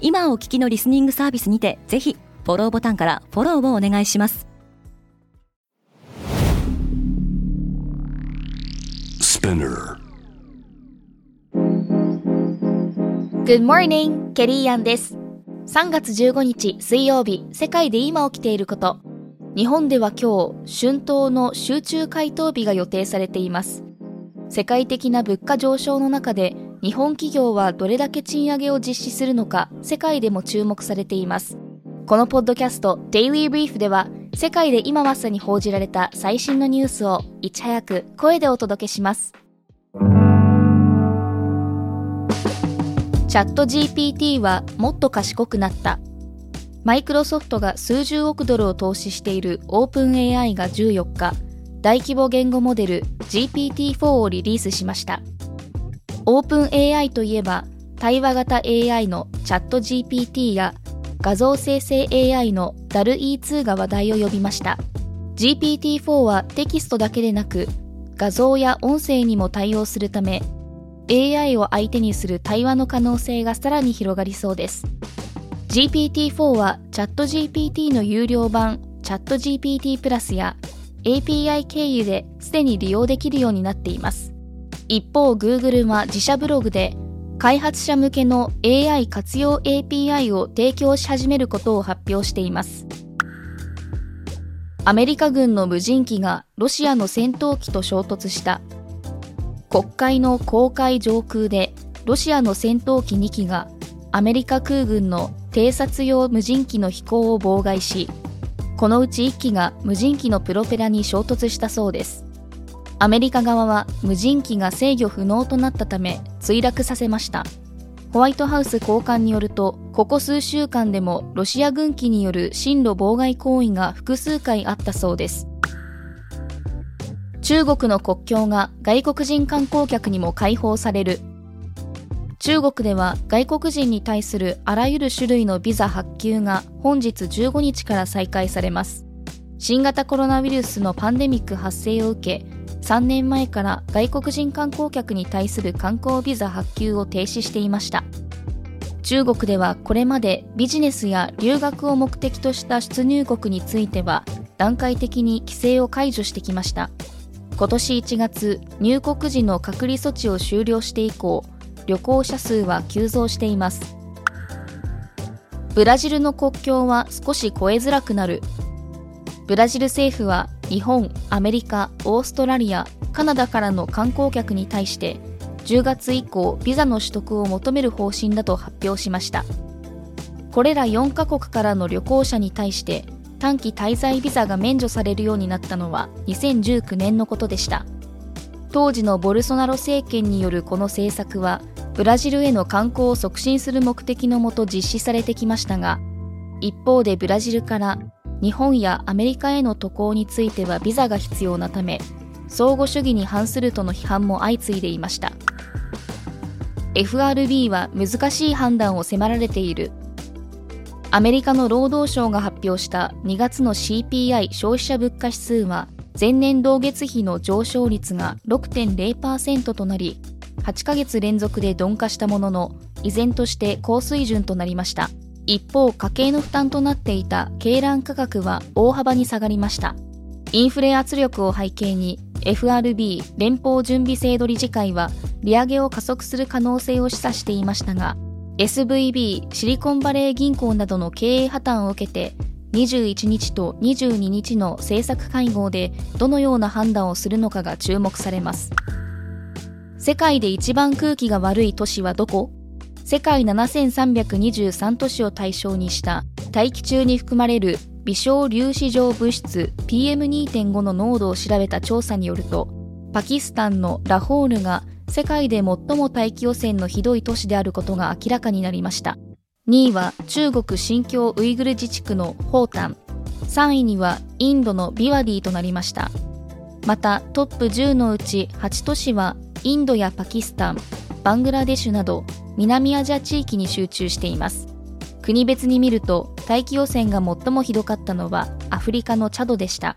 今お聞きのリスニングサービスにてぜひフォローボタンからフォローをお願いします Good morning! ケリーアンです。3月15日水曜日、世界で今起きていること。日本では今日、春闘の集中回答日が予定されています。世界的な物価上昇の中で、日本企業はどれだけ賃上げを実施するのか、世界でも注目されています。このポッドキャスト、デイリーブリーフでは、世界で今まさに報じられた最新のニュースをいち早く声でお届けします。チャット GPT はもっと賢くなった。マイクロソフトが数十億ドルを投資している OpenAI が14日、大規模言語モデル GPT-4 をリリースしました。OpenAI といえば、対話型 AI のチャット GPT や画像生成 AI の DAL-E2 が話題を呼びました。GPT-4 はテキストだけでなく、画像や音声にも対応するため、AI を相手にする対話の可能性がさらに広がりそうです。GPT-4 はチャット GPT の有料版チャット GPT プラスや API 経由ですでに利用できるようになっています。一方 Google は自社ブログで開発者向けの AI 活用 API を提供し始めることを発表しています。アメリカ軍の無人機がロシアの戦闘機と衝突した国会の公海上空でロシアの戦闘機2機がアメリカ空軍の偵察用無人機の飛行を妨害しこのうち1機が無人機のプロペラに衝突したそうですアメリカ側は無人機が制御不能となったため墜落させました。ホワイトハウス高官によるとここ数週間でもロシア軍機による進路妨害行為が複数回あったそうです。中国の国境が外国人観光客にも開放される。中国では外国人に対するあらゆる種類のビザ発給が本日15日から再開されます。新型コロナウイルスのパンデミック発生を受け3年前から外国人観光客に対する観光ビザ発給を停止していました。中国ではこれまでビジネスや留学を目的とした出入国については段階的に規制を解除してきました。今年1月入国時の隔離措置を終了して以降旅行者数は急増しています。ブラジルの国境は少し越えづらくなる。ブラジル政府は日本、アメリカ、オーストラリア、カナダからの観光客に対して10月以降ビザの取得を求める方針だと発表しました。これら4カ国からの旅行者に対して短期滞在ビザが免除されるようになったのは2019年のことでした。当時のボルソナロ政権によるこの政策はブラジルへの観光を促進する目的のもと実施されてきましたが一方でブラジルから日本やアメリカへの渡航についてはビザが必要なため相互主義に反するとの批判も相次いでいました。FRB は難しい判断を迫られている。アメリカの労働省が発表した2月の CPI 消費者物価指数は前年同月比の上昇率が6.0%となり8ヶ月連続で鈍化したものの依然として高水準となりました。一方家計の負担となっていた鶏卵価格は大幅に下がりました。インフレ圧力を背景に FRB 連邦準備制度理事会は利上げを加速する可能性を示唆していましたが SVB シリコンバレー銀行などの経営破綻を受けて21日と22日の政策会合でどのような判断をするのかが注目されます。世界で一番空気が悪い都市はどこ？世界7323都市を対象にした大気中に含まれる微小粒子状物質 PM2.5 の濃度を調べた調査によるとパキスタンのラホールが世界で最も大気汚染のひどい都市であることが明らかになりました。2位は中国新疆ウイグル自治区のホータン。3位にはインドのビワディとなりました。またトップ10のうち8都市はインドやパキスタン。バングラデシュなど南アジア地域に集中しています。国別に見ると大気汚染が最もひどかったのはアフリカのチャドでした。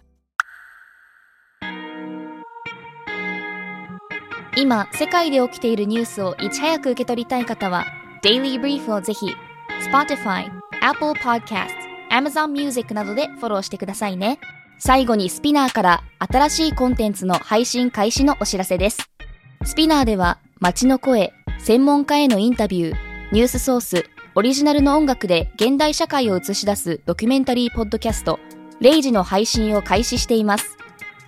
今世界で起きているニュースをいち早く受け取りたい方は Daily Brief をぜひ Spotify、Apple Podcast、Amazon Music などでフォローしてくださいね。最後にスピナーから新しいコンテンツの配信開始のお知らせです。スピナーでは街の声、専門家へのインタビュー、ニュースソース、オリジナルの音楽で現代社会を映し出すドキュメンタリーポッドキャスト、レイジの配信を開始しています。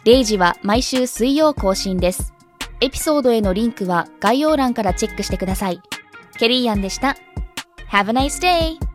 レイジは毎週水曜更新です。エピソードへのリンクは概要欄からチェックしてください。ケリーアンでした。Have a nice day!